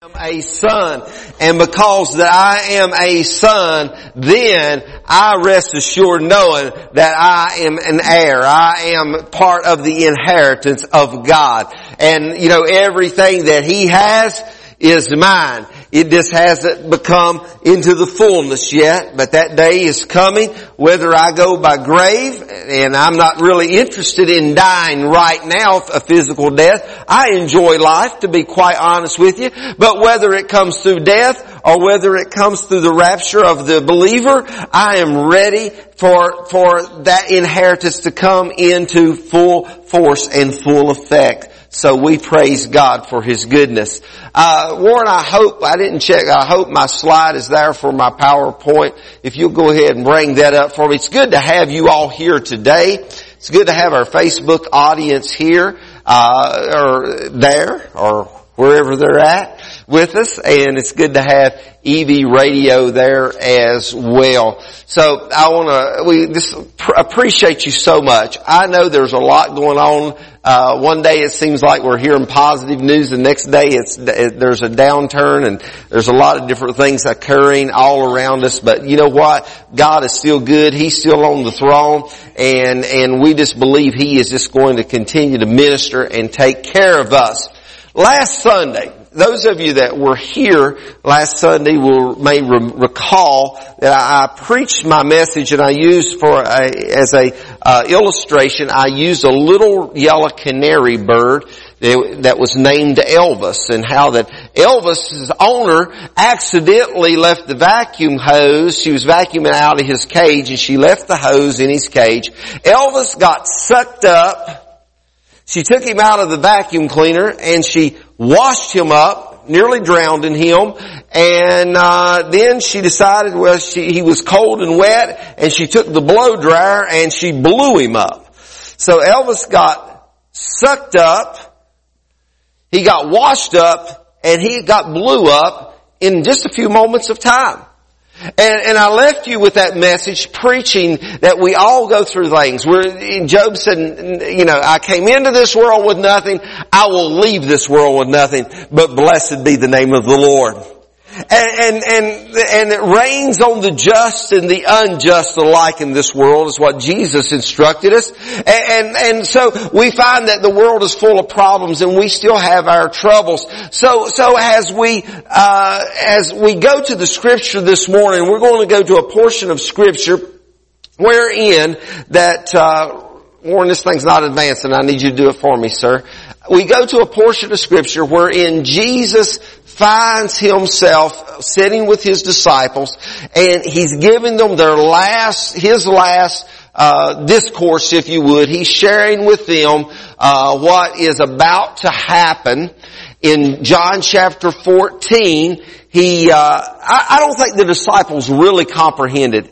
am a son, and because that I am a son, then I rest assured knowing that I am an heir. I am part of the inheritance of God. And, you know, everything that He has is mine. It just hasn't become into the fullness yet, but that day is coming, whether I go by grave, and I'm not really interested in dying right now, a physical death. I enjoy life, to be quite honest with you, but whether it comes through death, or whether it comes through the rapture of the believer, I am ready for, for that inheritance to come into full force and full effect. So we praise God for His goodness. Uh, Warren, I hope, I didn't check, I hope my slide is there for my PowerPoint. If you'll go ahead and bring that up for me. It's good to have you all here today. It's good to have our Facebook audience here, uh, or there, or wherever they're at with us, and it's good to have EV radio there as well. So I want to, we just appreciate you so much. I know there's a lot going on. Uh, one day it seems like we're hearing positive news. The next day it's there's a downturn, and there's a lot of different things occurring all around us. But you know what? God is still good. He's still on the throne, and and we just believe He is just going to continue to minister and take care of us. Last Sunday, those of you that were here last Sunday will may re- recall that I, I, preached my message and I used for a, as a uh, illustration. I used a little yellow canary bird that, that was named Elvis, and how that Elvis's owner accidentally left the vacuum hose. She was vacuuming out of his cage, and she left the hose in his cage. Elvis got sucked up she took him out of the vacuum cleaner and she washed him up, nearly drowned in him, and uh, then she decided, well, she, he was cold and wet, and she took the blow dryer and she blew him up. So Elvis got sucked up, he got washed up, and he got blew up in just a few moments of time. And, and, I left you with that message preaching that we all go through things. Where Job said, you know, I came into this world with nothing. I will leave this world with nothing, but blessed be the name of the Lord. And, and, and, it rains on the just and the unjust alike in this world is what Jesus instructed us. And, and, and so we find that the world is full of problems and we still have our troubles. So, so as we, uh, as we go to the scripture this morning, we're going to go to a portion of scripture wherein that, uh, Warren, this thing's not advancing. I need you to do it for me, sir. We go to a portion of scripture wherein Jesus finds himself sitting with his disciples and he's giving them their last, his last uh, discourse, if you would. He's sharing with them uh, what is about to happen in John chapter 14. He, uh, I, I don't think the disciples really comprehended,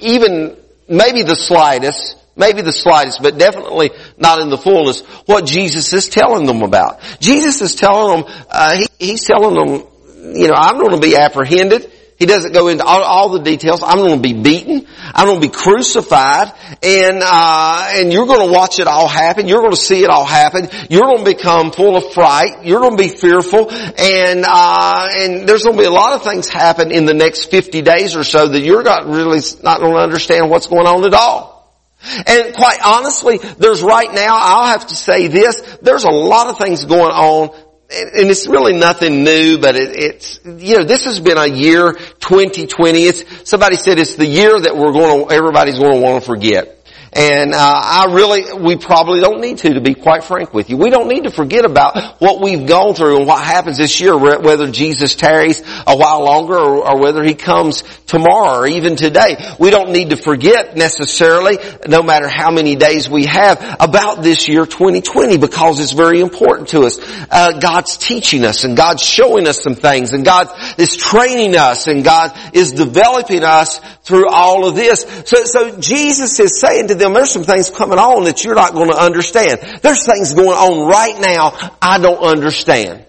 even maybe the slightest, Maybe the slightest, but definitely not in the fullness, what Jesus is telling them about. Jesus is telling them, uh, he, he's telling them, you know, I'm going to be apprehended. He doesn't go into all, all, the details. I'm going to be beaten. I'm going to be crucified, and uh, and you're going to watch it all happen. You're going to see it all happen. You're going to become full of fright. You're going to be fearful, and uh, and there's going to be a lot of things happen in the next 50 days or so that you're not really not going to understand what's going on at all. And quite honestly, there's right now, I'll have to say this, there's a lot of things going on and it's really nothing new, but it, it's, you know, this has been a year, 2020. It's, somebody said it's the year that we're going to, everybody's going to want to forget. And uh, I really, we probably don't need to, to be quite frank with you. We don't need to forget about what we've gone through and what happens this year, whether Jesus tarries a while longer or, or whether He comes tomorrow or even today. We don't need to forget necessarily, no matter how many days we have, about this year 2020 because it's very important to us. Uh, God's teaching us and God's showing us some things and God is training us and God is developing us through all of this. So, so Jesus is saying to them, there's some things coming on that you're not going to understand. There's things going on right now I don't understand.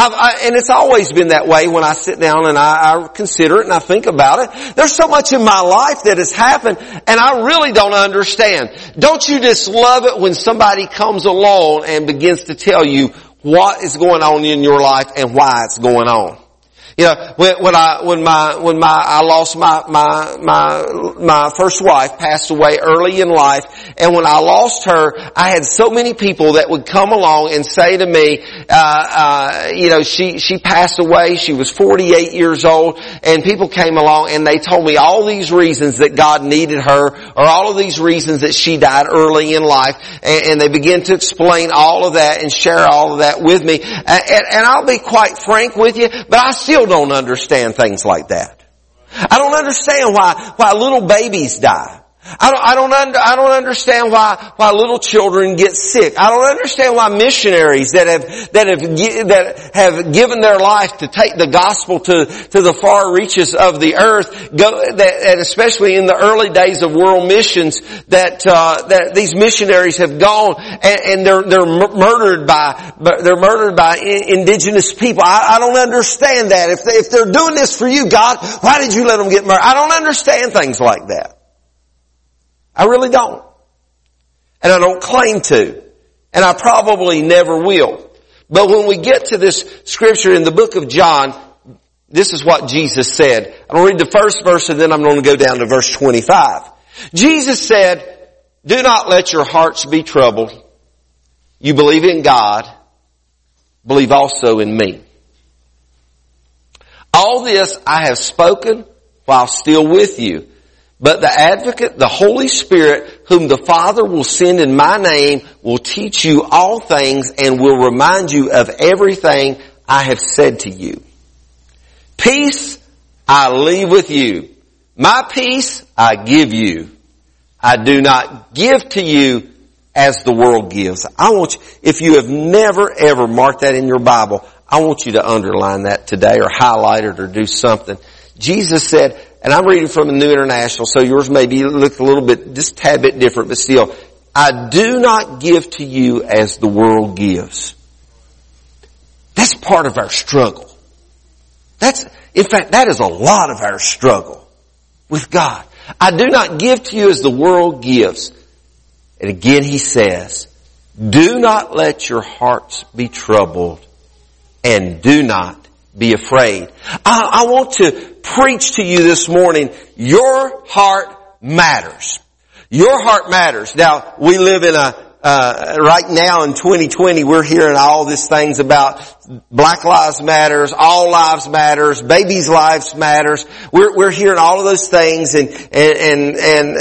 I, and it's always been that way when I sit down and I, I, consider it and I think about it. There's so much in my life that has happened and I really don't understand. Don't you just love it when somebody comes along and begins to tell you what is going on in your life and why it's going on. You know, when, when I, when my, when my, I lost my, my, my, my first wife passed away early in life, and when I lost her, I had so many people that would come along and say to me, uh, uh, you know, she, she passed away, she was 48 years old, and people came along and they told me all these reasons that God needed her, or all of these reasons that she died early in life, and, and they began to explain all of that and share all of that with me, and, and I'll be quite frank with you, but I still don't understand things like that. I don't understand why, why little babies die. I don't, I don't, I don't understand why, why little children get sick. I don't understand why missionaries that have, that have, that have given their life to take the gospel to, to the far reaches of the earth go, that, and especially in the early days of world missions that, uh, that these missionaries have gone and, and they're, they're murdered by, they're murdered by indigenous people. I, I don't understand that. If, they, if they're doing this for you, God, why did you let them get murdered? I don't understand things like that. I really don't. And I don't claim to. And I probably never will. But when we get to this scripture in the book of John, this is what Jesus said. I'm going to read the first verse and then I'm going to go down to verse 25. Jesus said, do not let your hearts be troubled. You believe in God, believe also in me. All this I have spoken while still with you. But the advocate, the Holy Spirit, whom the Father will send in my name, will teach you all things and will remind you of everything I have said to you. Peace I leave with you. My peace I give you. I do not give to you as the world gives. I want you, if you have never ever marked that in your Bible, I want you to underline that today or highlight it or do something. Jesus said, and I'm reading from the New International, so yours may be look a little bit, just a tad bit different, but still, I do not give to you as the world gives. That's part of our struggle. That's, in fact, that is a lot of our struggle with God. I do not give to you as the world gives. And again he says, do not let your hearts be troubled and do not be afraid. I, I want to preach to you this morning, your heart matters. Your heart matters. Now, we live in a, uh, right now in 2020, we're hearing all these things about Black Lives Matters, All Lives Matters, Babies' Lives Matters. We're, we're hearing all of those things and, and, and, and,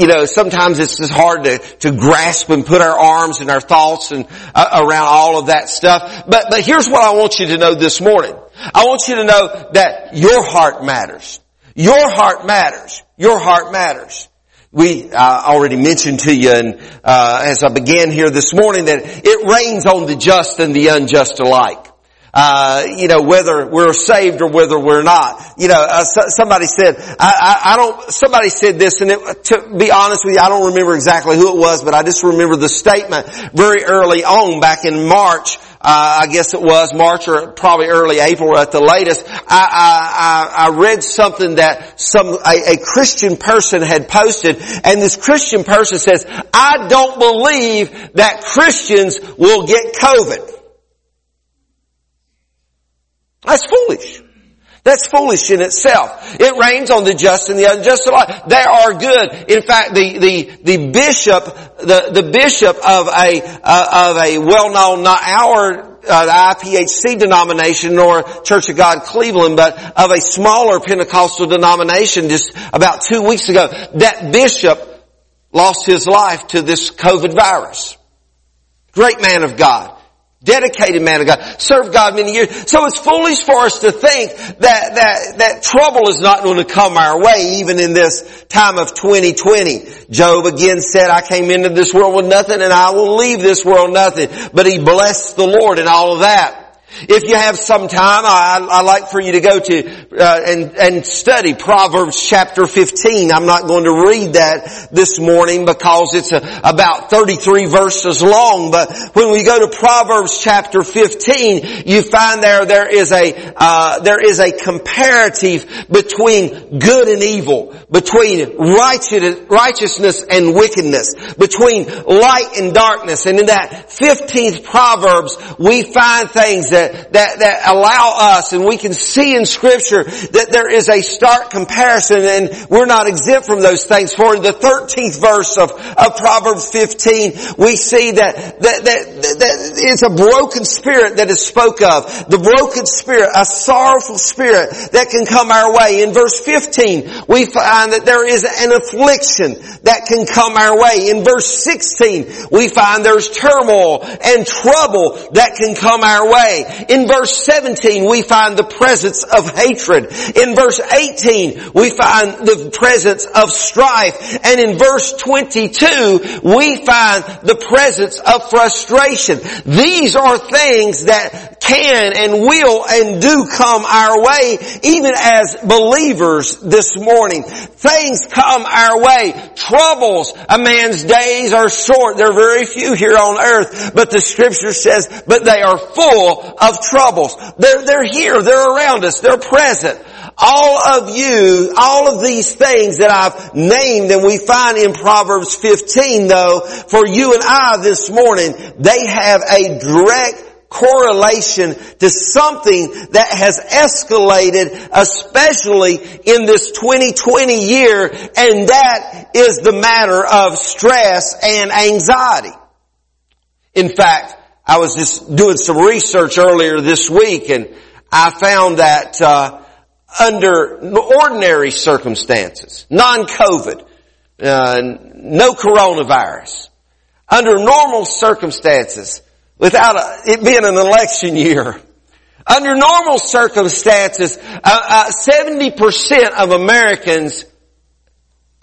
you know, sometimes it's just hard to, to grasp and put our arms and our thoughts and, uh, around all of that stuff. But, but here's what I want you to know this morning. I want you to know that your heart matters. Your heart matters. Your heart matters. We already mentioned to you, and uh, as I began here this morning, that it rains on the just and the unjust alike. Uh, you know, whether we're saved or whether we're not. You know, uh, so, somebody said, I, I, I, don't, somebody said this and it, to be honest with you, I don't remember exactly who it was, but I just remember the statement very early on back in March uh, I guess it was March or probably early April at the latest, I, I, I read something that some, a, a Christian person had posted and this Christian person says, I don't believe that Christians will get COVID. That's foolish. That's foolish in itself. It rains on the just and the unjust alike. They are good. In fact, the, the, the bishop, the, the bishop of a, uh, of a well-known, not our uh, the IPHC denomination nor Church of God Cleveland, but of a smaller Pentecostal denomination just about two weeks ago, that bishop lost his life to this COVID virus. Great man of God. Dedicated man of God. Served God many years. So it's foolish for us to think that, that, that trouble is not going to come our way even in this time of 2020. Job again said, I came into this world with nothing and I will leave this world nothing. But he blessed the Lord and all of that. If you have some time, I, I like for you to go to uh, and, and study Proverbs chapter 15. I'm not going to read that this morning because it's a, about 33 verses long. But when we go to Proverbs chapter 15, you find there there is a uh, there is a comparative between good and evil, between righteousness and wickedness, between light and darkness. And in that 15th Proverbs, we find things that that, that, that allow us and we can see in scripture that there is a stark comparison and we're not exempt from those things. For in the 13th verse of, of Proverbs 15, we see that, that, that, that it's a broken spirit that is spoke of. The broken spirit, a sorrowful spirit that can come our way. In verse 15, we find that there is an affliction that can come our way. In verse 16, we find there's turmoil and trouble that can come our way. In verse 17, we find the presence of hatred. In verse 18, we find the presence of strife. And in verse 22, we find the presence of frustration. These are things that can and will and do come our way, even as believers this morning. Things come our way. Troubles. A man's days are short. There are very few here on earth, but the scripture says, but they are full of troubles. They're, they're here. They're around us. They're present. All of you, all of these things that I've named and we find in Proverbs 15 though, for you and I this morning, they have a direct correlation to something that has escalated, especially in this 2020 year, and that is the matter of stress and anxiety. In fact, I was just doing some research earlier this week and I found that uh, under ordinary circumstances, non-COVID, uh, no coronavirus, under normal circumstances, without a, it being an election year, under normal circumstances, uh, 70% uh, of Americans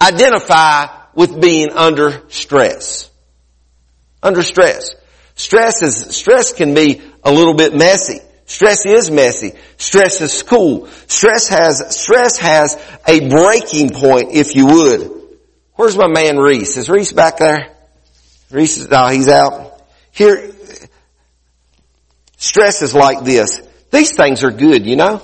identify with being under stress. Under stress. Stress is, stress can be a little bit messy. Stress is messy. Stress is school. Stress has, stress has a breaking point, if you would. Where's my man Reese? Is Reese back there? Reese no, he's out. Here, stress is like this. These things are good, you know?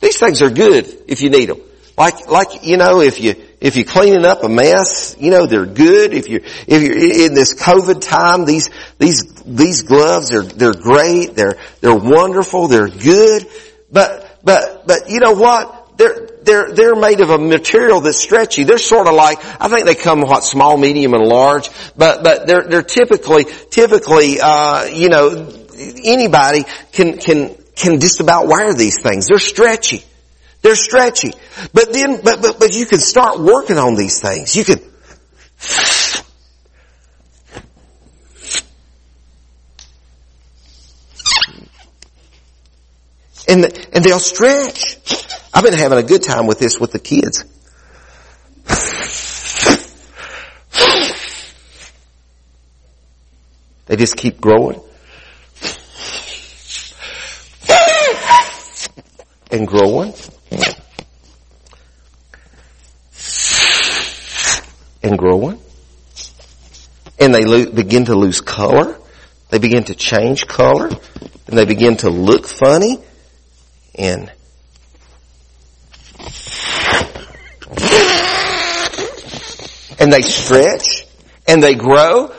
These things are good if you need them. Like, like, you know, if you, if you're cleaning up a mess, you know, they're good. If you're, if you're in this COVID time, these, these, these gloves are, they're great. They're, they're wonderful. They're good. But, but, but you know what? They're, they're, they're made of a material that's stretchy. They're sort of like, I think they come what, small, medium, and large, but, but they're, they're typically, typically, uh, you know, anybody can, can, can just about wire these things. They're stretchy. They're stretchy. But then, but, but, but you can start working on these things. You can, and, and they'll stretch. I've been having a good time with this with the kids. They just keep growing. And growing. And growing. And they lo- begin to lose color. They begin to change color. And they begin to look funny. And and they stretch and they grow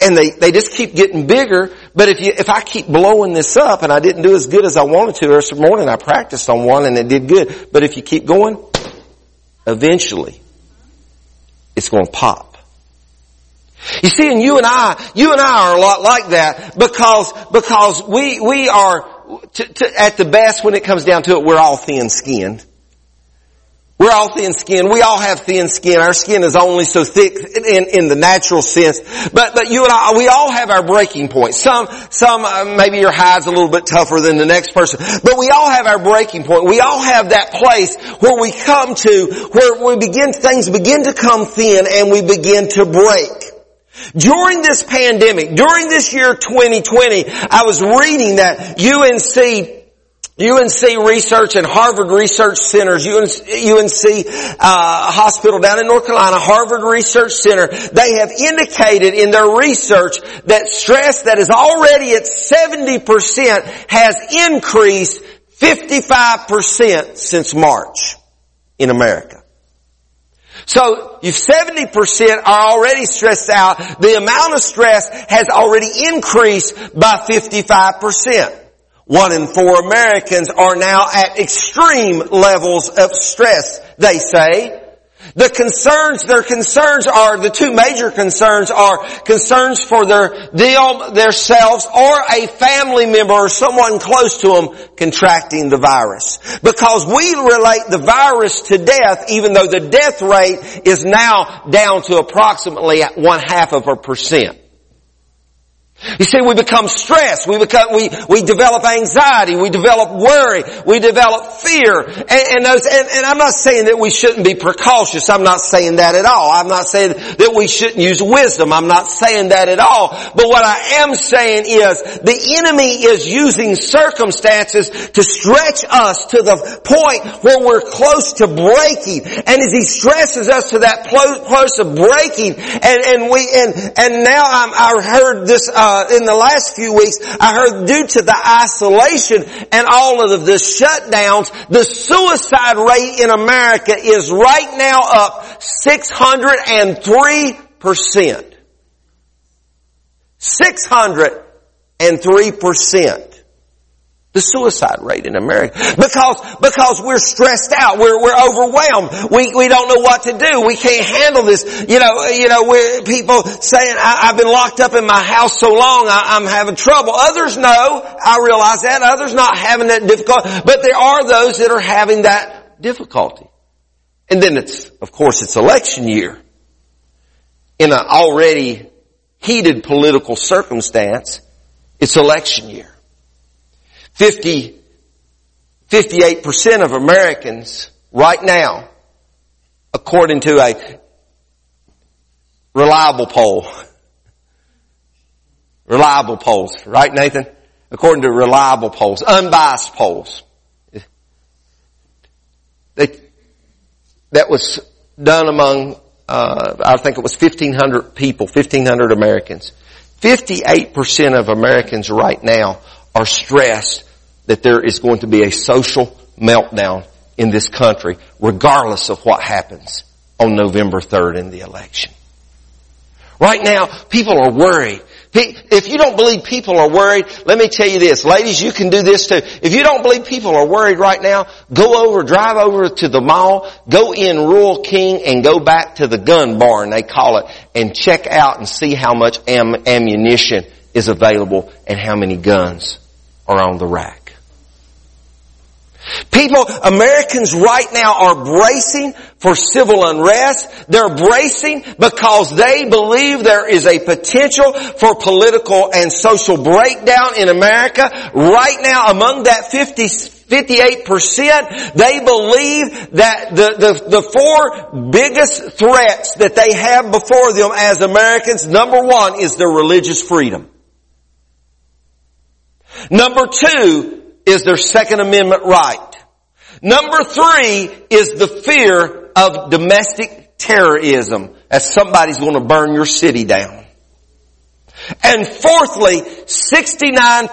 and they, they just keep getting bigger. But if you, if I keep blowing this up and I didn't do as good as I wanted to, this morning I practiced on one and it did good. But if you keep going, eventually it's going to pop. You see, and you and I, you and I are a lot like that because, because we, we are, at the best when it comes down to it, we're all thin skinned. We're all thin skinned. We all have thin skin. Our skin is only so thick in, in the natural sense. But, but you and I, we all have our breaking point. Some, some, uh, maybe your hide's a little bit tougher than the next person. But we all have our breaking point. We all have that place where we come to, where we begin, things begin to come thin and we begin to break. During this pandemic, during this year 2020, I was reading that UNC UNC Research and Harvard Research Centers, UNC, uh, Hospital down in North Carolina, Harvard Research Center, they have indicated in their research that stress that is already at 70% has increased 55% since March in America. So you 70% are already stressed out. The amount of stress has already increased by 55%. One in four Americans are now at extreme levels of stress, they say. The concerns, their concerns are, the two major concerns are concerns for their deal, themselves, or a family member or someone close to them contracting the virus. Because we relate the virus to death, even though the death rate is now down to approximately one half of a percent. You see, we become stressed. We become, we, we develop anxiety. We develop worry. We develop fear. And, and those, and, and, I'm not saying that we shouldn't be precautious. I'm not saying that at all. I'm not saying that we shouldn't use wisdom. I'm not saying that at all. But what I am saying is the enemy is using circumstances to stretch us to the point where we're close to breaking. And as he stresses us to that close of breaking, and, and we, and, and now I'm, I heard this, uh, uh, in the last few weeks, I heard due to the isolation and all of the shutdowns, the suicide rate in America is right now up 603%. 603% the suicide rate in America. Because, because we're stressed out. We're, we're overwhelmed. We, we don't know what to do. We can't handle this. You know, you know, we're, people saying, I, have been locked up in my house so long, I, I'm having trouble. Others know, I realize that. Others not having that difficulty. But there are those that are having that difficulty. And then it's, of course, it's election year. In an already heated political circumstance, it's election year. 50, 58% of Americans right now, according to a reliable poll, reliable polls, right Nathan? According to reliable polls, unbiased polls. They, that was done among, uh, I think it was 1500 people, 1500 Americans. 58% of Americans right now are stressed that there is going to be a social meltdown in this country, regardless of what happens on November 3rd in the election. Right now, people are worried. If you don't believe people are worried, let me tell you this. Ladies, you can do this too. If you don't believe people are worried right now, go over, drive over to the mall, go in Rural King and go back to the gun barn, they call it, and check out and see how much am- ammunition is available and how many guns are on the rack. People, Americans right now are bracing for civil unrest. They're bracing because they believe there is a potential for political and social breakdown in America. Right now, among that 50, 58%, they believe that the, the, the four biggest threats that they have before them as Americans, number one is their religious freedom. Number two is their Second Amendment right. Number three is the fear of domestic terrorism as somebody's going to burn your city down. And fourthly, 69%,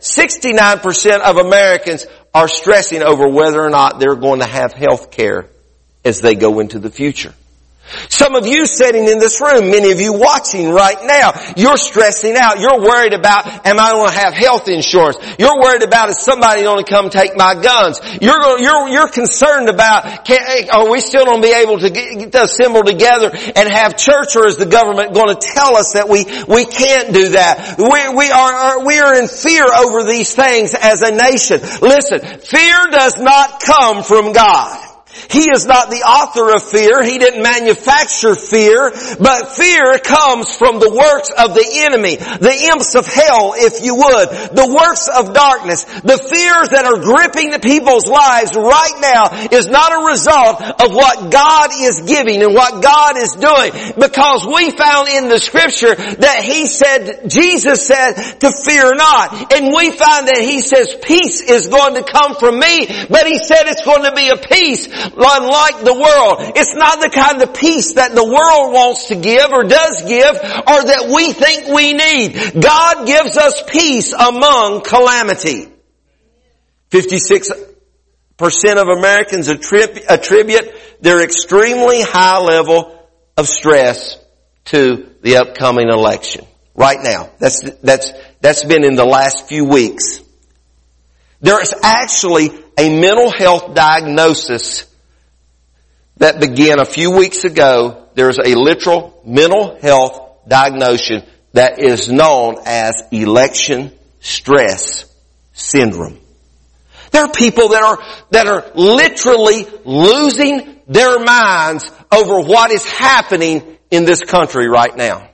69% of Americans are stressing over whether or not they're going to have health care as they go into the future. Some of you sitting in this room, many of you watching right now, you're stressing out. You're worried about, am I going to have health insurance? You're worried about, is somebody going to come take my guns? You're, you're, you're concerned about, can, are we still going to be able to get, to assemble together and have church or is the government going to tell us that we, we can't do that? We, we are, we are in fear over these things as a nation. Listen, fear does not come from God. He is not the author of fear. He didn't manufacture fear, but fear comes from the works of the enemy, the imps of hell, if you would, the works of darkness, the fears that are gripping the people's lives right now is not a result of what God is giving and what God is doing because we found in the scripture that he said, Jesus said to fear not. And we find that he says peace is going to come from me, but he said it's going to be a peace unlike the world. It's not the kind of peace that the world wants to give or does give or that we think we need. God gives us peace among calamity. 56 percent of Americans attribute their extremely high level of stress to the upcoming election. Right now. That's, that's, that's been in the last few weeks. There is actually a mental health diagnosis that began a few weeks ago. There's a literal mental health diagnosis that is known as election stress syndrome. There are people that are, that are literally losing their minds over what is happening in this country right now.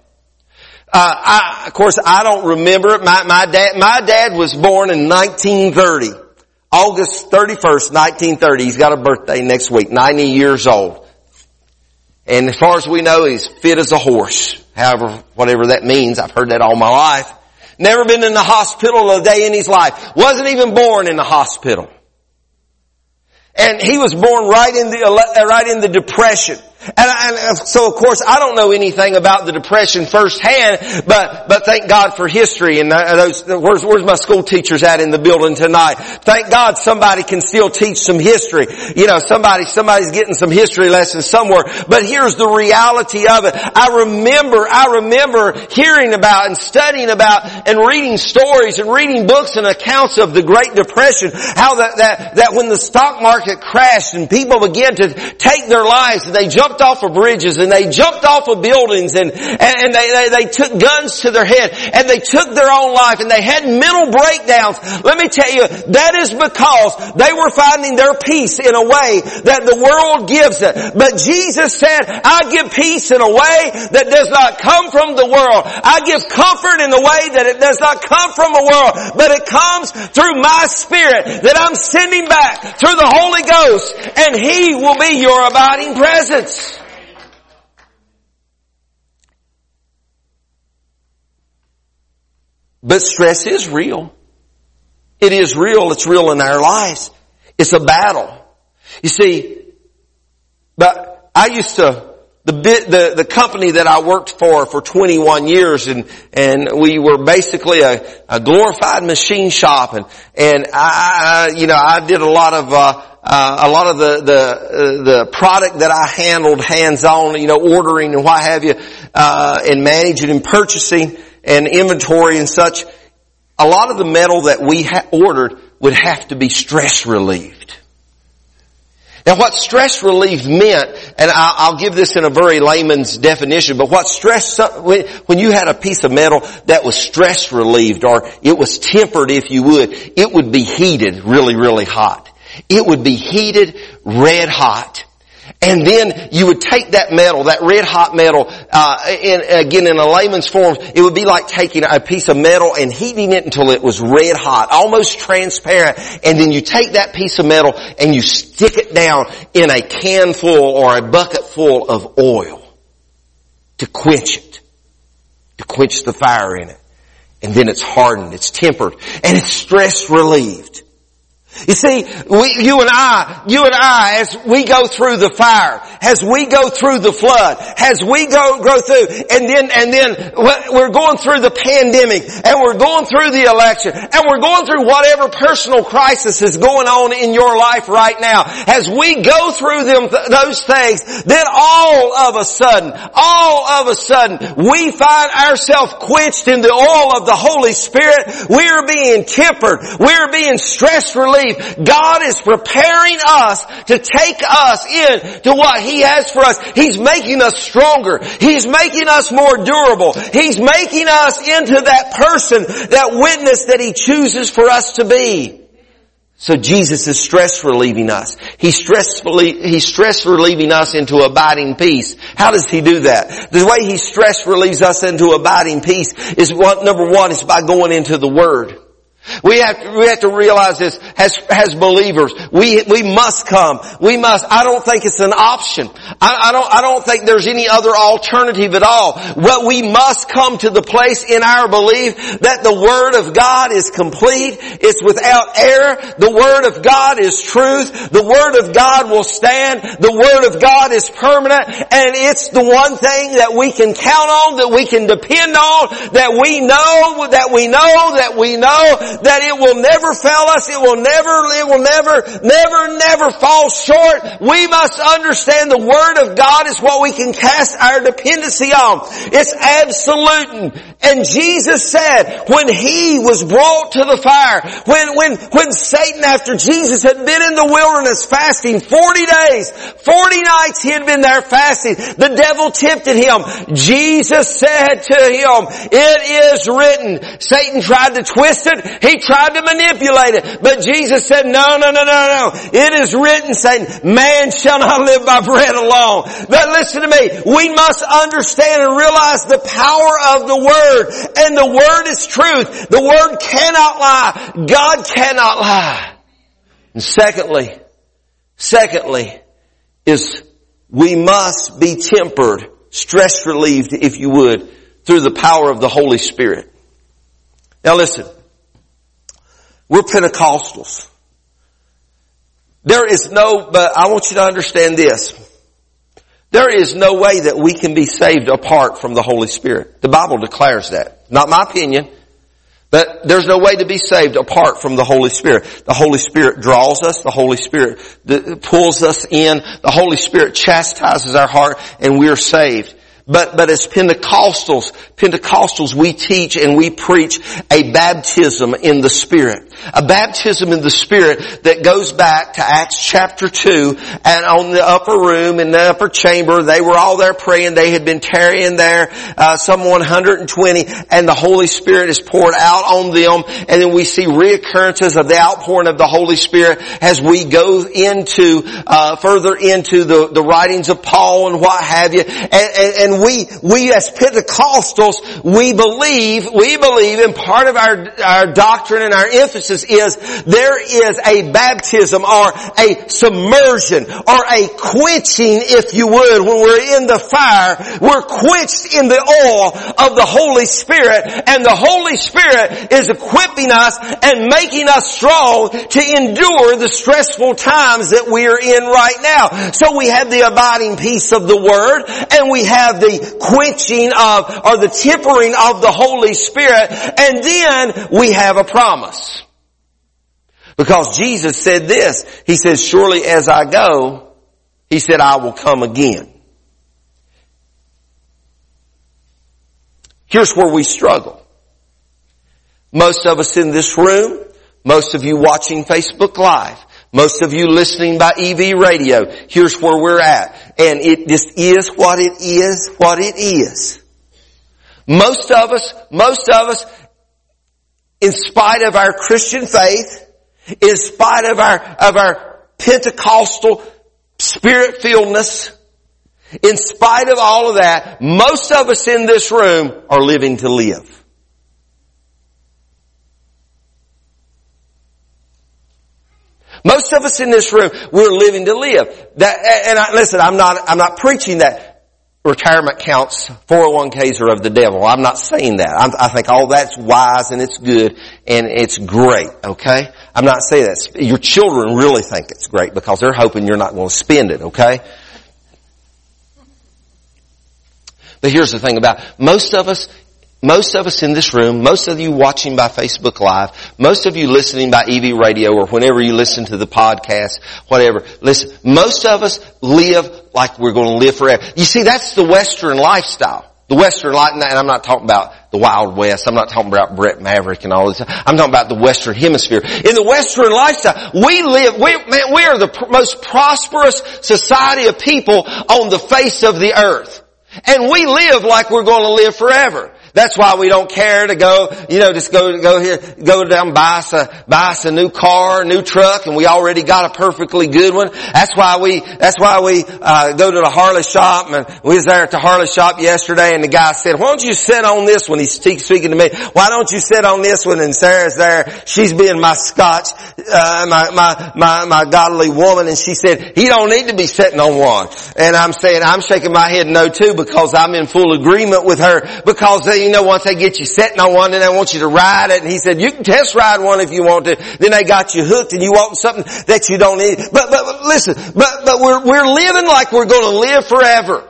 Uh, I, of course, I don't remember it. My, my dad, my dad was born in 1930. August 31st, 1930. He's got a birthday next week, 90 years old. And as far as we know, he's fit as a horse. However, whatever that means, I've heard that all my life. Never been in the hospital a day in his life. Wasn't even born in the hospital. And he was born right in the, uh, right in the depression. And, and, so of course I don't know anything about the depression firsthand, but, but thank God for history and uh, those, where's, where's my school teachers at in the building tonight? Thank God somebody can still teach some history. You know, somebody, somebody's getting some history lessons somewhere. But here's the reality of it. I remember, I remember hearing about and studying about and reading stories and reading books and accounts of the Great Depression, how that, that, that when the stock market crashed and people began to take their lives, they jumped jumped off of bridges and they jumped off of buildings and, and they, they, they took guns to their head and they took their own life and they had mental breakdowns. Let me tell you, that is because they were finding their peace in a way that the world gives it. But Jesus said, I give peace in a way that does not come from the world. I give comfort in a way that it does not come from the world, but it comes through my spirit that I'm sending back through the Holy Ghost and He will be your abiding presence. But stress is real. It is real. It's real in our lives. It's a battle. You see, but I used to, the bit, the, the company that I worked for for 21 years and, and we were basically a, a glorified machine shop and, and I, I, you know, I did a lot of, uh, uh, a lot of the the uh, the product that I handled hands on, you know, ordering and what have you, uh, and managing and purchasing and inventory and such, a lot of the metal that we ha- ordered would have to be stress relieved. Now what stress relief meant, and I'll give this in a very layman's definition, but what stress, when you had a piece of metal that was stress relieved or it was tempered if you would, it would be heated really, really hot. It would be heated red hot. And then you would take that metal, that red hot metal, uh, in, again in a layman's form, it would be like taking a piece of metal and heating it until it was red hot, almost transparent. And then you take that piece of metal and you stick it down in a can full or a bucket full of oil to quench it, to quench the fire in it. And then it's hardened, it's tempered, and it's stress relieved. You see, we, you and I, you and I, as we go through the fire, as we go through the flood, as we go, go through, and then, and then we're going through the pandemic, and we're going through the election, and we're going through whatever personal crisis is going on in your life right now. As we go through them, those things, then all of a sudden, all of a sudden, we find ourselves quenched in the oil of the Holy Spirit. We're being tempered. We're being stress relieved believe God is preparing us to take us in to what He has for us. He's making us stronger. He's making us more durable. He's making us into that person, that witness that He chooses for us to be. So Jesus is stress relieving us. He's stress, he's stress relieving us into abiding peace. How does he do that? The way he stress relieves us into abiding peace is what, number one, is by going into the Word. We have, to, we have to realize this as, as believers. We, we must come. We must. I don't think it's an option. I, I, don't, I don't think there's any other alternative at all. But we must come to the place in our belief that the Word of God is complete. It's without error. The Word of God is truth. The Word of God will stand. The Word of God is permanent. And it's the one thing that we can count on, that we can depend on, that we know, that we know, that we know, that it will never fail us. It will never, it will never, never, never fall short. We must understand the Word of God is what we can cast our dependency on. It's absolute. And Jesus said when He was brought to the fire, when, when, when Satan after Jesus had been in the wilderness fasting 40 days, 40 nights he had been there fasting, the devil tempted him. Jesus said to him, it is written. Satan tried to twist it. He tried to manipulate it. But Jesus said, no, no, no, no, no. It is written saying, man shall not live by bread alone. But listen to me. We must understand and realize the power of the Word. And the Word is truth. The Word cannot lie. God cannot lie. And secondly, secondly, is we must be tempered, stress relieved, if you would, through the power of the Holy Spirit. Now listen, we're Pentecostals. There is no, but I want you to understand this. There is no way that we can be saved apart from the Holy Spirit. The Bible declares that. Not my opinion. But there's no way to be saved apart from the Holy Spirit. The Holy Spirit draws us. The Holy Spirit pulls us in. The Holy Spirit chastises our heart and we're saved. But, but as Pentecostals, Pentecostals, we teach and we preach a baptism in the Spirit. A baptism in the Spirit that goes back to Acts chapter 2 and on the upper room in the upper chamber, they were all there praying. They had been tarrying there, uh, some 120 and the Holy Spirit is poured out on them and then we see reoccurrences of the outpouring of the Holy Spirit as we go into, uh, further into the, the writings of Paul and what have you. and, and, and we, we as Pentecostals, we believe, we believe in part of our, our doctrine and our emphasis is there is a baptism or a submersion or a quenching, if you would, when we're in the fire, we're quenched in the oil of the Holy Spirit and the Holy Spirit is equipping us and making us strong to endure the stressful times that we are in right now. So we have the abiding peace of the Word and we have the quenching of, or the tempering of the Holy Spirit, and then we have a promise. Because Jesus said this, He says, surely as I go, He said, I will come again. Here's where we struggle. Most of us in this room, most of you watching Facebook Live, most of you listening by EV radio, here's where we're at. And it just is what it is, what it is. Most of us, most of us, in spite of our Christian faith, in spite of our, of our Pentecostal spirit-filledness, in spite of all of that, most of us in this room are living to live. Most of us in this room, we're living to live. That, and I, listen, I'm not, I'm not preaching that retirement counts, 401ks are of the devil. I'm not saying that. I'm, i think all that's wise and it's good and it's great, okay? I'm not saying that. Your children really think it's great because they're hoping you're not going to spend it, okay? But here's the thing about most of us, most of us in this room, most of you watching by Facebook Live, most of you listening by EV radio or whenever you listen to the podcast, whatever, listen, most of us live like we're going to live forever. You see, that's the Western lifestyle. The Western life, and I'm not talking about the Wild West. I'm not talking about Bret Maverick and all this. I'm talking about the Western Hemisphere. In the Western lifestyle, we live, we, man, we are the pr- most prosperous society of people on the face of the earth. And we live like we're going to live forever. That's why we don't care to go, you know, just go, go here, go down buy us a, buy us a new car, new truck, and we already got a perfectly good one. That's why we, that's why we, uh, go to the Harley shop, and we was there at the Harley shop yesterday, and the guy said, why don't you sit on this one? He's speaking to me. Why don't you sit on this one? And Sarah's there. She's being my scotch, uh, my, my, my, my godly woman, and she said, he don't need to be sitting on one. And I'm saying, I'm shaking my head no too, because I'm in full agreement with her, because you know, once they get you sitting on one, then they want you to ride it. And he said, you can test ride one if you want to. Then they got you hooked and you want something that you don't need. But, but, but listen, but, but we're, we're living like we're going to live forever.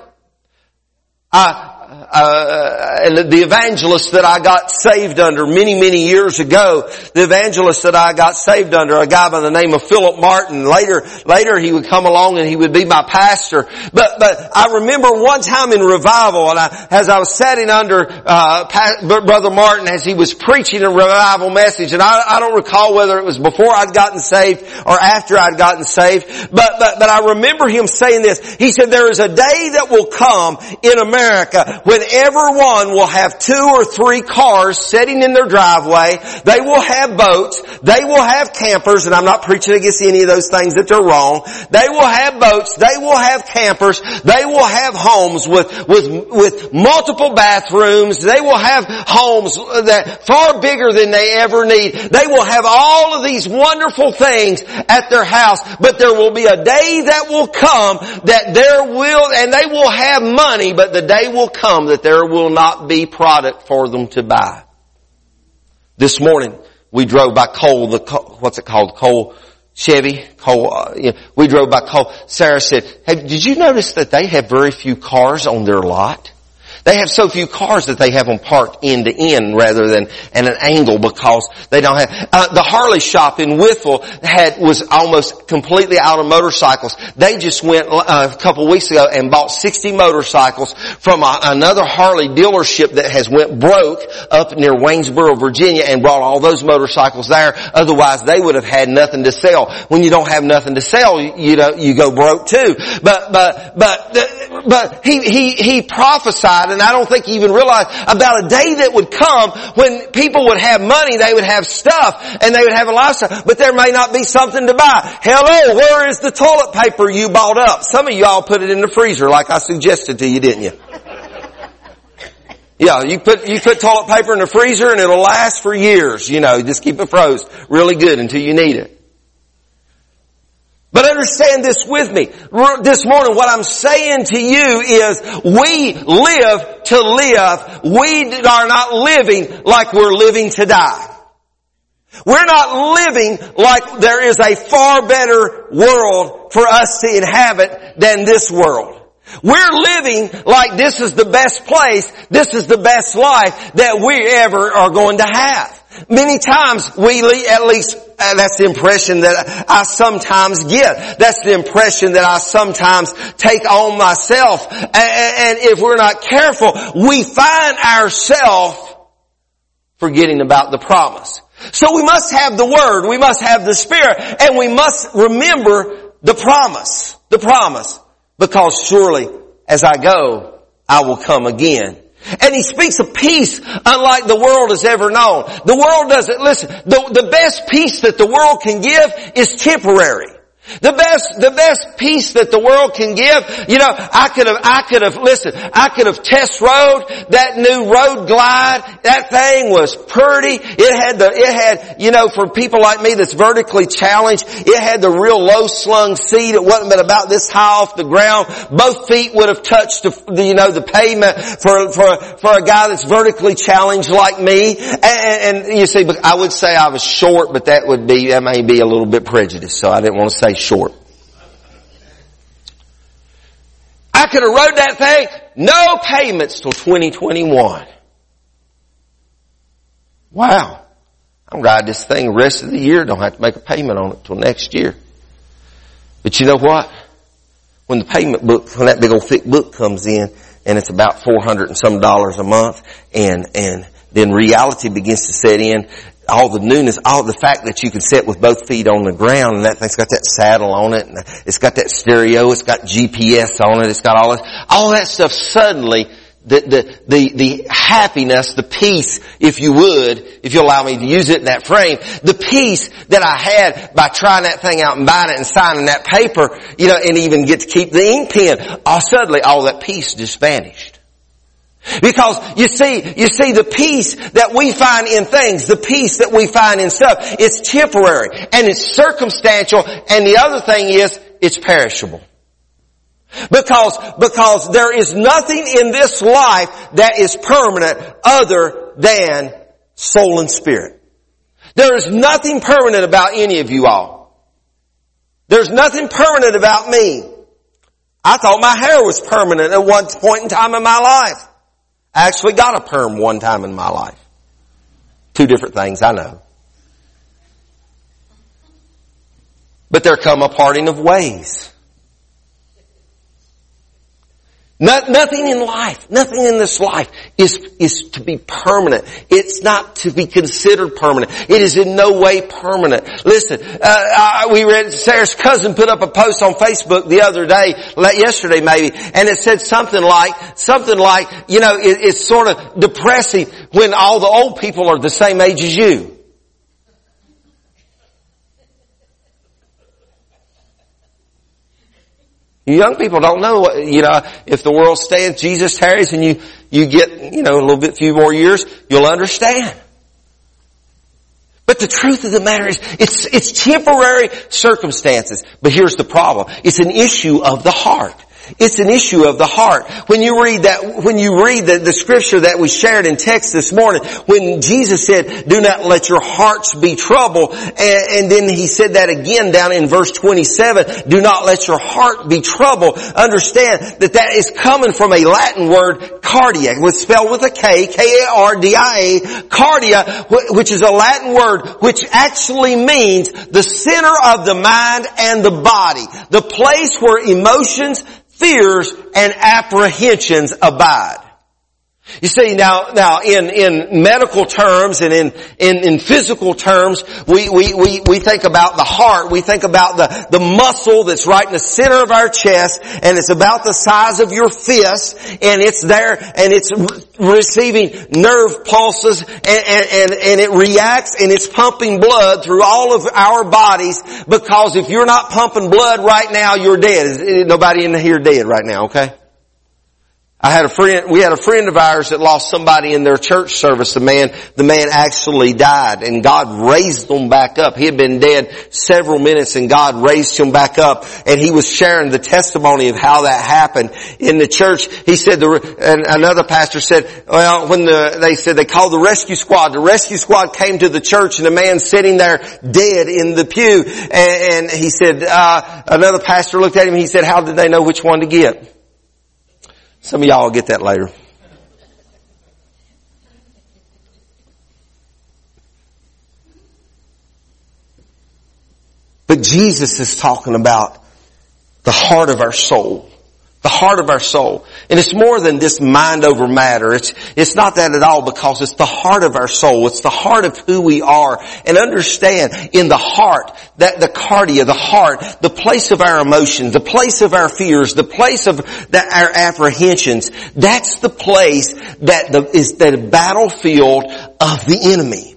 I, uh, the evangelist that I got saved under many, many years ago, the evangelist that I got saved under, a guy by the name of Philip Martin. Later, later he would come along and he would be my pastor. But, but I remember one time in revival, and I, as I was sitting under uh, Brother Martin as he was preaching a revival message, and I, I don't recall whether it was before I'd gotten saved or after I'd gotten saved, but, but, but I remember him saying this. He said, there is a day that will come in America when everyone will have two or three cars sitting in their driveway. They will have boats. They will have campers, and I'm not preaching against any of those things that they're wrong. They will have boats. They will have campers. They will have homes with, with, with multiple bathrooms. They will have homes that far bigger than they ever need. They will have all of these wonderful things at their house, but there will be a day that will come that there will, and they will have money, but the day will come that there will not be product for them to buy. This morning, we drove by Cole, the, what's it called? Cole Chevy, Cole, uh, we drove by Cole. Sarah said, hey, did you notice that they have very few cars on their lot? They have so few cars that they have them parked end to end rather than at an angle because they don't have. Uh, the Harley shop in Wytheville had was almost completely out of motorcycles. They just went uh, a couple weeks ago and bought 60 motorcycles from a, another Harley dealership that has went broke up near Waynesboro, Virginia, and brought all those motorcycles there. Otherwise, they would have had nothing to sell. When you don't have nothing to sell, you, you know you go broke too. But but but but he he he prophesied and I don't think he even realized about a day that would come when people would have money, they would have stuff, and they would have a lifestyle, but there may not be something to buy. Hello, where is the toilet paper you bought up? Some of y'all put it in the freezer like I suggested to you, didn't you? Yeah, you put, you put toilet paper in the freezer and it'll last for years, you know, just keep it froze really good until you need it. But understand this with me. This morning, what I'm saying to you is we live to live. We are not living like we're living to die. We're not living like there is a far better world for us to inhabit than this world. We're living like this is the best place, this is the best life that we ever are going to have. Many times we, at least, uh, that's the impression that I sometimes get. That's the impression that I sometimes take on myself. And if we're not careful, we find ourselves forgetting about the promise. So we must have the Word, we must have the Spirit, and we must remember the promise. The promise. Because surely, as I go, I will come again. And he speaks of peace unlike the world has ever known. The world doesn't, listen, the, the best peace that the world can give is temporary. The best, the best peace that the world can give, you know, I could have, I could have, listen, I could have test rode that new road glide. That thing was pretty. It had the, it had, you know, for people like me that's vertically challenged, it had the real low slung seat. It wasn't about this high off the ground. Both feet would have touched the, the you know, the pavement for, for, for a guy that's vertically challenged like me. And, and you see, I would say I was short, but that would be, that may be a little bit prejudiced, so I didn't want to say short. I could have rode that thing, no payments till 2021. Wow. I'm ride this thing the rest of the year, don't have to make a payment on it till next year. But you know what? When the payment book, when that big old thick book comes in, and it's about 400 and some dollars a month, and, and then reality begins to set in, all the newness, all the fact that you can sit with both feet on the ground and that thing's got that saddle on it and it's got that stereo, it's got GPS on it, it's got all this, all that stuff suddenly the, the, the, the happiness, the peace, if you would, if you allow me to use it in that frame, the peace that I had by trying that thing out and buying it and signing that paper, you know, and even get to keep the ink pen, all suddenly all that peace just vanished. Because you see, you see the peace that we find in things, the peace that we find in stuff, it's temporary and it's circumstantial and the other thing is, it's perishable. Because, because there is nothing in this life that is permanent other than soul and spirit. There is nothing permanent about any of you all. There's nothing permanent about me. I thought my hair was permanent at one point in time in my life. I actually got a perm one time in my life. Two different things, I know. But there come a parting of ways. Nothing in life, nothing in this life is, is to be permanent. It's not to be considered permanent. It is in no way permanent. Listen, uh, I, we read, Sarah's cousin put up a post on Facebook the other day, yesterday maybe, and it said something like, something like, you know, it, it's sort of depressing when all the old people are the same age as you. Young people don't know what, you know, if the world stands, Jesus tarries and you, you get, you know, a little bit few more years, you'll understand. But the truth of the matter is, it's, it's temporary circumstances. But here's the problem. It's an issue of the heart. It's an issue of the heart. When you read that, when you read the, the scripture that we shared in text this morning, when Jesus said, do not let your hearts be troubled, and, and then he said that again down in verse 27, do not let your heart be troubled. Understand that that is coming from a Latin word, cardia, was spelled with a K, K-A-R-D-I-A, cardia, which is a Latin word which actually means the center of the mind and the body. The place where emotions, fears and apprehensions abide. You see, now, now, in, in medical terms and in, in, in physical terms, we, we, we, we think about the heart, we think about the, the muscle that's right in the center of our chest, and it's about the size of your fist, and it's there, and it's receiving nerve pulses, and, and, and, and it reacts, and it's pumping blood through all of our bodies, because if you're not pumping blood right now, you're dead. Nobody in here dead right now, okay? I had a friend, we had a friend of ours that lost somebody in their church service. The man, the man actually died and God raised him back up. He had been dead several minutes and God raised him back up and he was sharing the testimony of how that happened in the church. He said, the, and another pastor said, well, when the, they said they called the rescue squad, the rescue squad came to the church and a man sitting there dead in the pew and, and he said, uh, another pastor looked at him and he said, how did they know which one to get? Some of y'all will get that later. But Jesus is talking about the heart of our soul. The heart of our soul. And it's more than this mind over matter. It's, it's not that at all because it's the heart of our soul. It's the heart of who we are. And understand in the heart, that the cardia, the heart, the place of our emotions, the place of our fears, the place of the, our apprehensions, that's the place that the, is the battlefield of the enemy.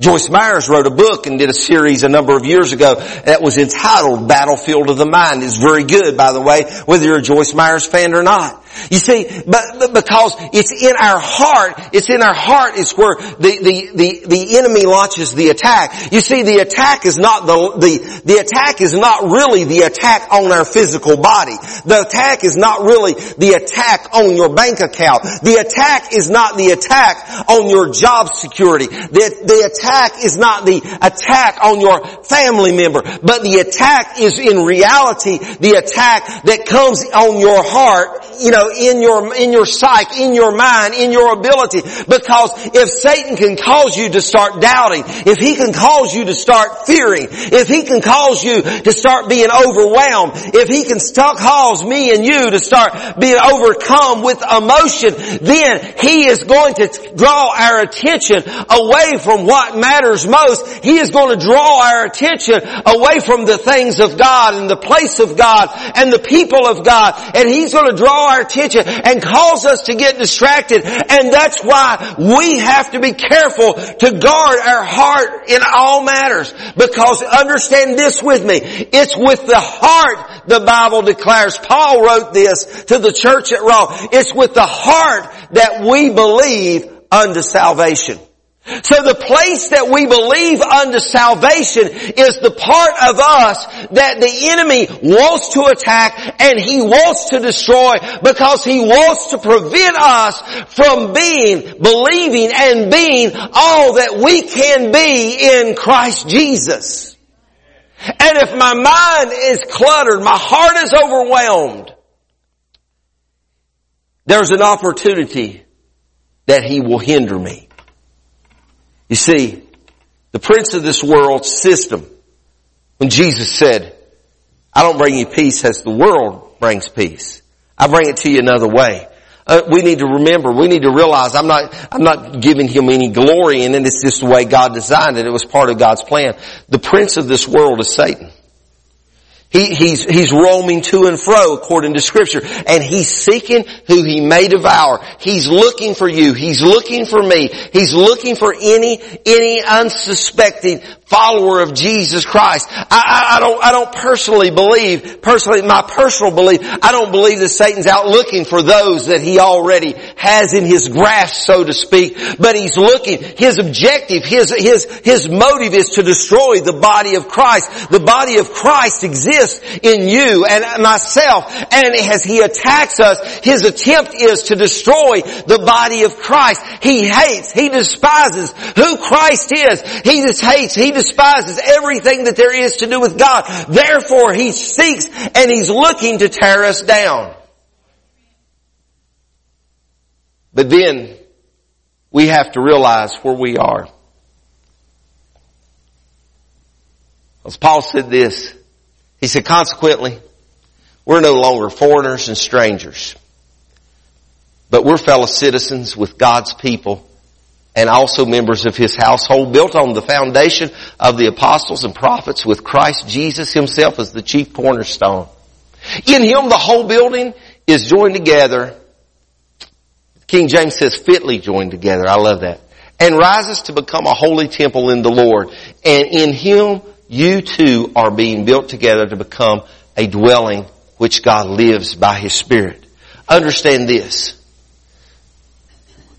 Joyce Meyers wrote a book and did a series a number of years ago that was entitled Battlefield of the Mind. It's very good, by the way, whether you're a Joyce Meyers fan or not. You see, but, but, because it's in our heart, it's in our heart is where the, the, the, the enemy launches the attack. You see, the attack is not the, the, the attack is not really the attack on our physical body. The attack is not really the attack on your bank account. The attack is not the attack on your job security. The, the attack is not the attack on your family member, but the attack is in reality the attack that comes on your heart, you know, in your, in your psyche, in your mind, in your ability. Because if Satan can cause you to start doubting, if he can cause you to start fearing, if he can cause you to start being overwhelmed, if he can cause me and you to start being overcome with emotion, then he is going to draw our attention away from what matters most. He is going to draw our attention away from the things of God and the place of God and the people of God. And he's going to draw our attention attention and cause us to get distracted. And that's why we have to be careful to guard our heart in all matters. Because understand this with me. It's with the heart the Bible declares. Paul wrote this to the church at Rome. It's with the heart that we believe unto salvation. So the place that we believe unto salvation is the part of us that the enemy wants to attack and he wants to destroy because he wants to prevent us from being, believing and being all that we can be in Christ Jesus. And if my mind is cluttered, my heart is overwhelmed, there's an opportunity that he will hinder me. You see, the prince of this world system, when Jesus said, I don't bring you peace as the world brings peace. I bring it to you another way. Uh, we need to remember, we need to realize I'm not, I'm not giving him any glory and then it's just the way God designed it. It was part of God's plan. The prince of this world is Satan. He, he's, he's roaming to and fro according to scripture and he's seeking who he may devour. He's looking for you. He's looking for me. He's looking for any, any unsuspecting follower of Jesus Christ. I, I, I, don't, I don't personally believe, personally, my personal belief, I don't believe that Satan's out looking for those that he already has in his grasp, so to speak, but he's looking, his objective, his, his, his motive is to destroy the body of Christ. The body of Christ exists in you and myself. And as he attacks us, his attempt is to destroy the body of Christ. He hates, he despises who Christ is. He just hates, he despises everything that there is to do with God. Therefore he seeks and he's looking to tear us down. But then we have to realize where we are. As Paul said this, he said, consequently, we're no longer foreigners and strangers, but we're fellow citizens with God's people and also members of His household built on the foundation of the apostles and prophets with Christ Jesus Himself as the chief cornerstone. In Him the whole building is joined together. King James says fitly joined together. I love that. And rises to become a holy temple in the Lord. And in Him you too are being built together to become a dwelling which God lives by His Spirit. Understand this.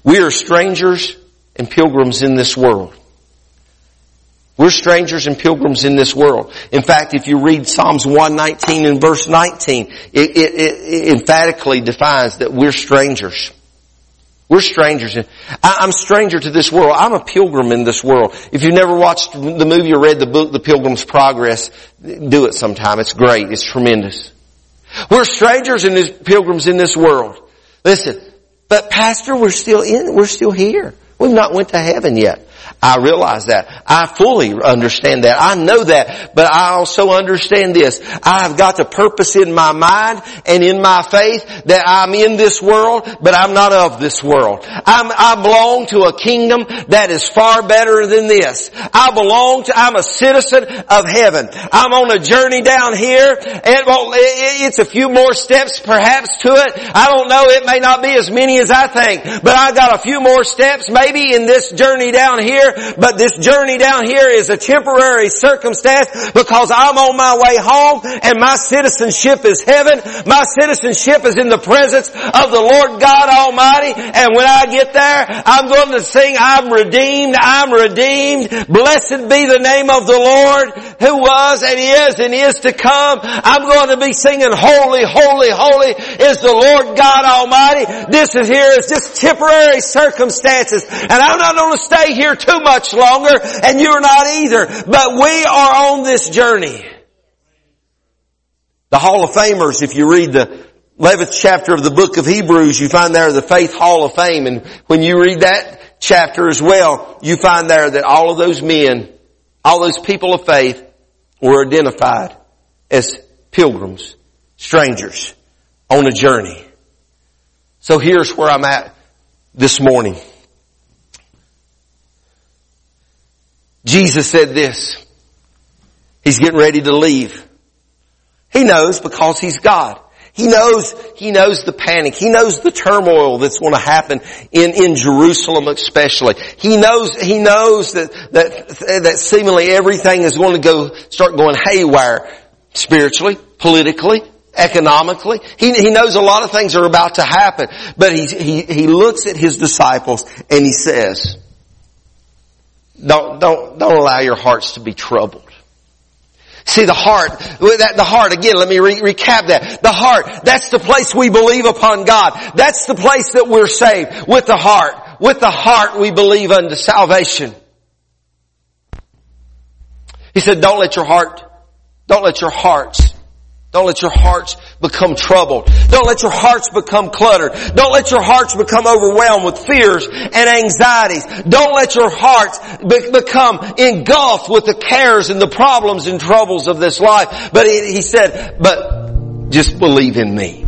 We are strangers and pilgrims in this world. We're strangers and pilgrims in this world. In fact, if you read Psalms 119 and verse 19, it, it, it emphatically defines that we're strangers. We're strangers. I'm stranger to this world. I'm a pilgrim in this world. If you've never watched the movie or read the book, The Pilgrim's Progress, do it sometime. It's great. It's tremendous. We're strangers and pilgrims in this world. Listen, but pastor, we're still in, we're still here. We've not went to heaven yet. I realize that. I fully understand that. I know that. But I also understand this. I've got the purpose in my mind and in my faith that I'm in this world, but I'm not of this world. I'm, I belong to a kingdom that is far better than this. I belong to, I'm a citizen of heaven. I'm on a journey down here. It it's a few more steps perhaps to it. I don't know. It may not be as many as I think, but I've got a few more steps maybe in this journey down here but this journey down here is a temporary circumstance because I'm on my way home and my citizenship is heaven. My citizenship is in the presence of the Lord God Almighty. And when I get there, I'm going to sing, I'm redeemed, I'm redeemed. Blessed be the name of the Lord who was and is and is to come. I'm going to be singing holy, holy, holy is the Lord God Almighty. This is here is just temporary circumstances. And I'm not going to stay here too much longer and you're not either. But we are on this journey. The Hall of Famers, if you read the 11th chapter of the book of Hebrews, you find there the Faith Hall of Fame. And when you read that chapter as well, you find there that all of those men, all those people of faith were identified as pilgrims, strangers on a journey. So here's where I'm at this morning. Jesus said this. He's getting ready to leave. He knows because He's God. He knows, he knows the panic. He knows the turmoil that's going to happen in, in Jerusalem especially. He knows, he knows that, that, that seemingly everything is going to go, start going haywire spiritually, politically, economically. He, he knows a lot of things are about to happen. But he, he, he looks at his disciples and he says, don't, don't, don't allow your hearts to be troubled. See the heart, that, the heart, again, let me re- recap that. The heart, that's the place we believe upon God. That's the place that we're saved. With the heart. With the heart we believe unto salvation. He said, don't let your heart, don't let your hearts don't let your hearts become troubled. Don't let your hearts become cluttered. Don't let your hearts become overwhelmed with fears and anxieties. Don't let your hearts be- become engulfed with the cares and the problems and troubles of this life. But he, he said, but just believe in me.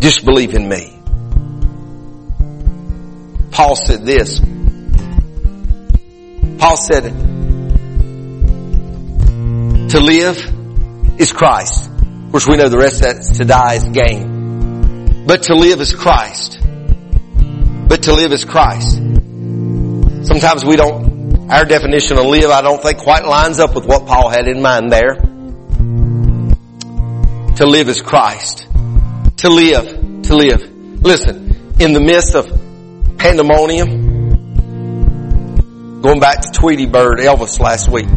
Just believe in me. Paul said this. Paul said, to live is Christ. Of course, we know the rest of that to die is gain. But to live is Christ. But to live is Christ. Sometimes we don't, our definition of live, I don't think quite lines up with what Paul had in mind there. To live is Christ. To live, to live. Listen, in the midst of pandemonium, going back to Tweety Bird, Elvis last week,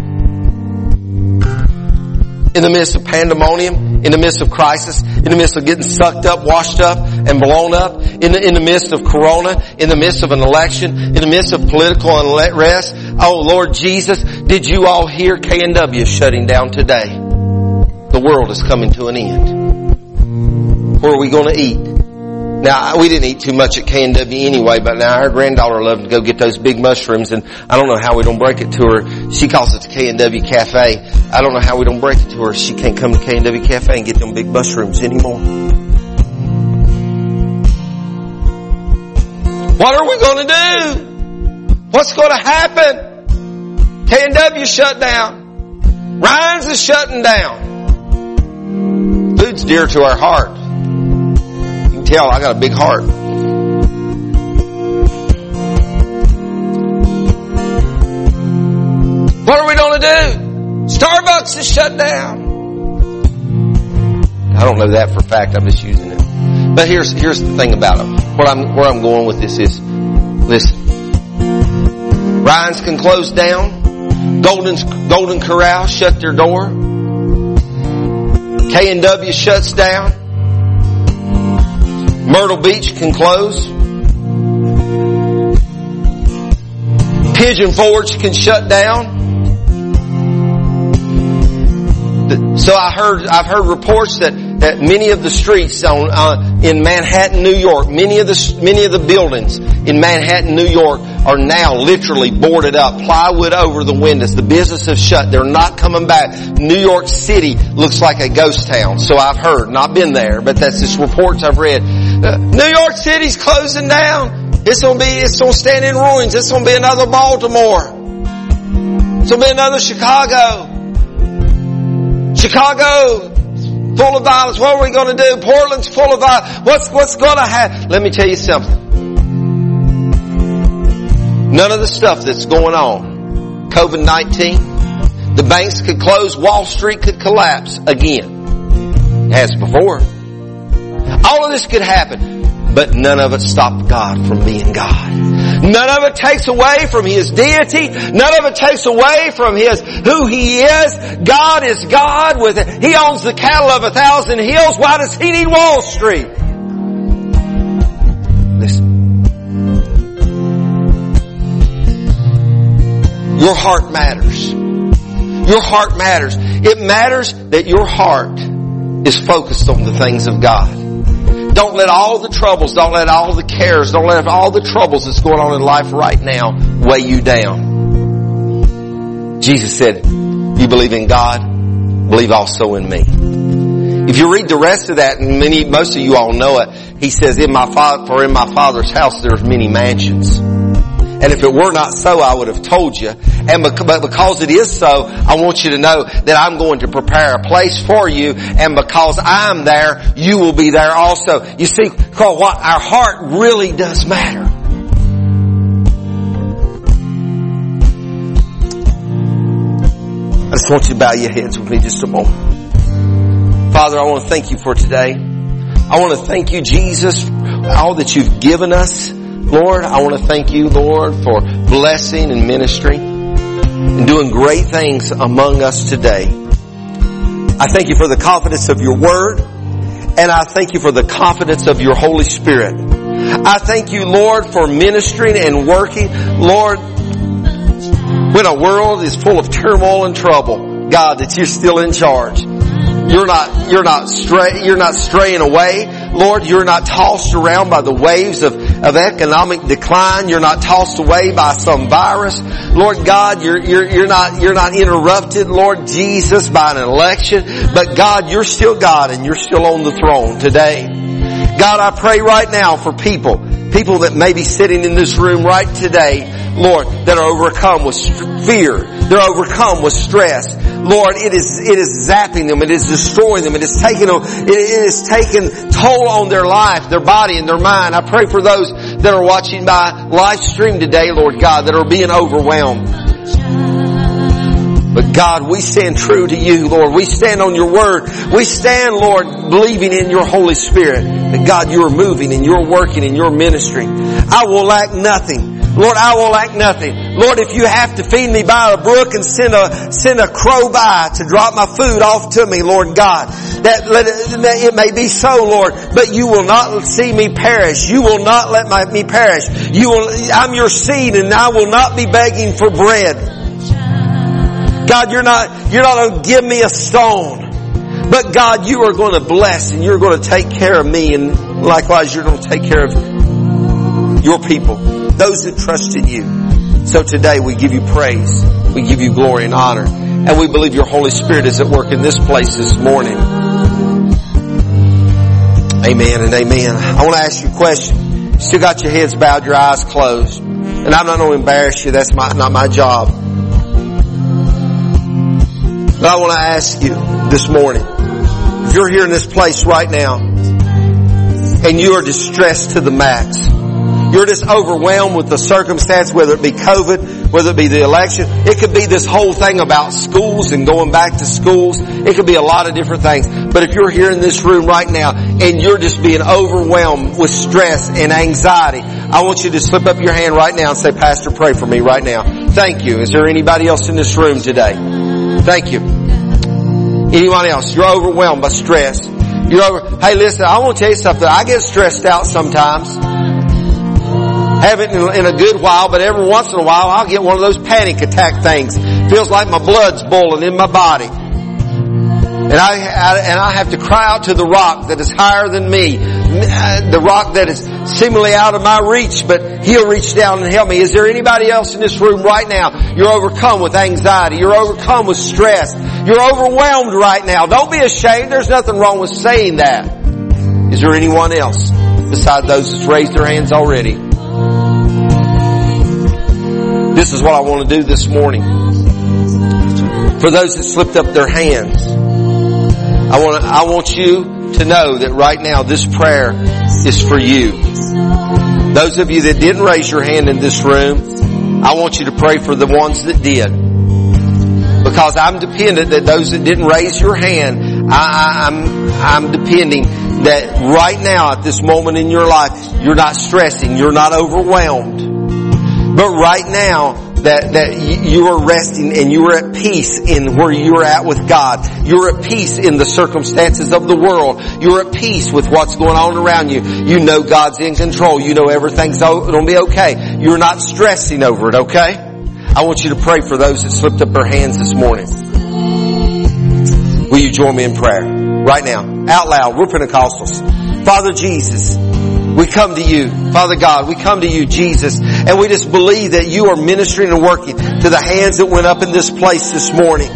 in the midst of pandemonium, in the midst of crisis, in the midst of getting sucked up, washed up, and blown up, in the, in the midst of corona, in the midst of an election, in the midst of political unrest. Oh Lord Jesus, did you all hear K&W shutting down today? The world is coming to an end. Where are we going to eat? Now, we didn't eat too much at K&W anyway, but now our granddaughter loved to go get those big mushrooms and I don't know how we don't break it to her. She calls it the K&W Cafe. I don't know how we don't break it to her. She can't come to K&W Cafe and get them big mushrooms anymore. What are we going to do? What's going to happen? K&W shut down. Ryan's is shutting down. Food's dear to our heart tell I got a big heart. What are we going to do? Starbucks is shut down. I don't know that for a fact. I'm just using it. But here's here's the thing about it. What I'm where I'm going with this is, listen. Ryan's can close down. Golden's Golden Corral shut their door. K and W shuts down. Myrtle Beach can close. Pigeon Forge can shut down. So I heard, I've heard reports that, that many of the streets on, uh, in Manhattan, New York, many of the, many of the buildings in Manhattan, New York are now literally boarded up, plywood over the windows. The business has shut. They're not coming back. New York City looks like a ghost town. So I've heard, not been there, but that's just reports I've read. Uh, New York City's closing down. It's gonna be, it's gonna stand in ruins. It's gonna be another Baltimore. It's gonna be another Chicago. Chicago, full of violence. What are we going to do? Portland's full of violence. What's, what's going to happen? Let me tell you something. None of the stuff that's going on, COVID-19, the banks could close, Wall Street could collapse again, as before. All of this could happen. But none of it stopped God from being God. None of it takes away from His deity. None of it takes away from His, who He is. God is God with it. He owns the cattle of a thousand hills. Why does He need Wall Street? Your heart matters. Your heart matters. It matters that your heart is focused on the things of God. Don't let all the troubles, don't let all the cares, don't let all the troubles that's going on in life right now weigh you down. Jesus said, you believe in God, believe also in me. If you read the rest of that, and many, most of you all know it, he says, in my father, for in my father's house there's many mansions. And if it were not so, I would have told you. And but because it is so, I want you to know that I'm going to prepare a place for you. And because I'm there, you will be there also. You see, Carl, what our heart really does matter. I just want you to bow your heads with me just a moment. Father, I want to thank you for today. I want to thank you, Jesus, all that you've given us. Lord, I want to thank you, Lord, for blessing and ministry and doing great things among us today. I thank you for the confidence of your word and I thank you for the confidence of your Holy Spirit. I thank you, Lord, for ministering and working. Lord, when a world is full of turmoil and trouble, God, that you're still in charge. You're not, you're not stray, you're not straying away. Lord, you're not tossed around by the waves of, of economic decline. You're not tossed away by some virus. Lord God, you're, you're, you're not, you're not interrupted, Lord Jesus, by an election. But God, you're still God and you're still on the throne today. God, I pray right now for people, people that may be sitting in this room right today, Lord, that are overcome with fear. They're overcome with stress. Lord, it is, it is zapping them. It is destroying them. It is taking them, it is taking toll on their life, their body and their mind. I pray for those that are watching by live stream today, Lord God, that are being overwhelmed. But God, we stand true to you, Lord. We stand on your word. We stand, Lord, believing in your Holy Spirit. That God, you are moving and you're working in your ministry. I will lack nothing. Lord, I will lack nothing. Lord, if you have to feed me by a brook and send a, send a crow by to drop my food off to me, Lord God, that, let it, it may be so, Lord, but you will not see me perish. You will not let my, me perish. You will, I'm your seed and I will not be begging for bread. God, you're not, you're not going to give me a stone. But God, you are going to bless and you're going to take care of me and likewise you're going to take care of your people, those that trust in you. So today we give you praise, we give you glory and honor, and we believe your Holy Spirit is at work in this place this morning. Amen and amen. I want to ask you a question. Still got your heads bowed, your eyes closed. And I'm not going to embarrass you. That's my, not my job. But I want to ask you this morning, if you're here in this place right now and you are distressed to the max, you're just overwhelmed with the circumstance, whether it be COVID, whether it be the election. It could be this whole thing about schools and going back to schools. It could be a lot of different things. But if you're here in this room right now and you're just being overwhelmed with stress and anxiety, I want you to slip up your hand right now and say, Pastor, pray for me right now. Thank you. Is there anybody else in this room today? Thank you. Anyone else? You're overwhelmed by stress. You're over, hey listen, I want to tell you something. I get stressed out sometimes. Haven't in a good while, but every once in a while I'll get one of those panic attack things. Feels like my blood's boiling in my body. And I, I, and I have to cry out to the rock that is higher than me, uh, the rock that is seemingly out of my reach, but He'll reach down and help me. Is there anybody else in this room right now? You're overcome with anxiety. You're overcome with stress. You're overwhelmed right now. Don't be ashamed. There's nothing wrong with saying that. Is there anyone else besides those that's raised their hands already? This is what I want to do this morning. For those that slipped up their hands, I want to, I want you to know that right now this prayer is for you. Those of you that didn't raise your hand in this room, I want you to pray for the ones that did. Because I'm dependent that those that didn't raise your hand, I, I'm, I'm depending that right now at this moment in your life, you're not stressing, you're not overwhelmed. But right now, that, that you are resting and you are at peace in where you are at with God. You're at peace in the circumstances of the world. You're at peace with what's going on around you. You know God's in control. You know everything's going to be okay. You're not stressing over it, okay? I want you to pray for those that slipped up their hands this morning. Will you join me in prayer? Right now. Out loud. We're Pentecostals. Father Jesus, we come to you, Father God, we come to you, Jesus, and we just believe that you are ministering and working to the hands that went up in this place this morning.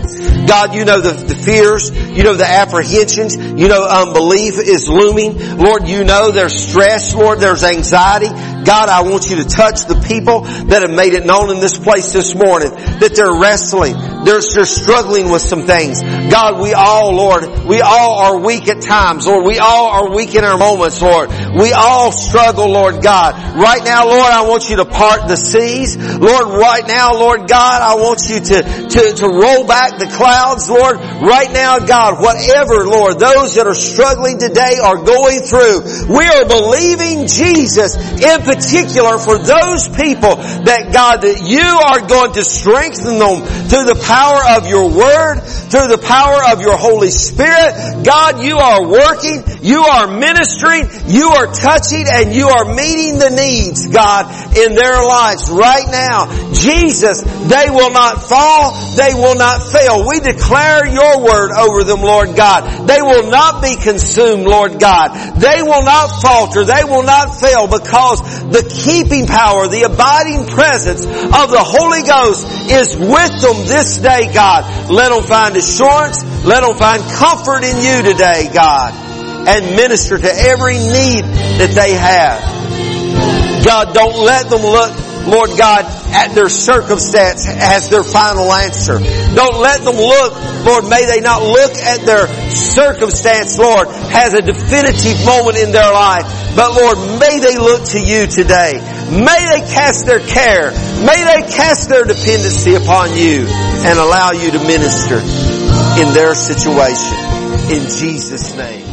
God, you know the, the fears, you know the apprehensions, you know unbelief is looming. Lord, you know there's stress, Lord, there's anxiety. God, I want you to touch the people that have made it known in this place this morning that they're wrestling. They're, they're struggling with some things. God, we all, Lord, we all are weak at times, Lord. We all are weak in our moments, Lord. We all struggle, Lord God. Right now, Lord, I want you to part the seas. Lord, right now, Lord God, I want you to, to, to roll back the clouds, Lord. Right now, God, whatever, Lord, those that are struggling today are going through, we are believing Jesus in particular for those people that God, that you are going to strengthen them through the power of your word, through the power of your Holy Spirit. God, you are working, you are ministering, you are touching, and you are meeting the needs, God, in their lives right now. Jesus, they will not fall, they will not fail. We declare your word over them, Lord God. They will not be consumed, Lord God. They will not falter, they will not fail because the keeping power, the abiding presence of the Holy Ghost is with them this day, God. Let them find assurance, let them find comfort in you today, God, and minister to every need that they have. God, don't let them look Lord God, at their circumstance as their final answer. Don't let them look, Lord, may they not look at their circumstance, Lord, as a definitive moment in their life. But Lord, may they look to you today. May they cast their care. May they cast their dependency upon you and allow you to minister in their situation. In Jesus' name.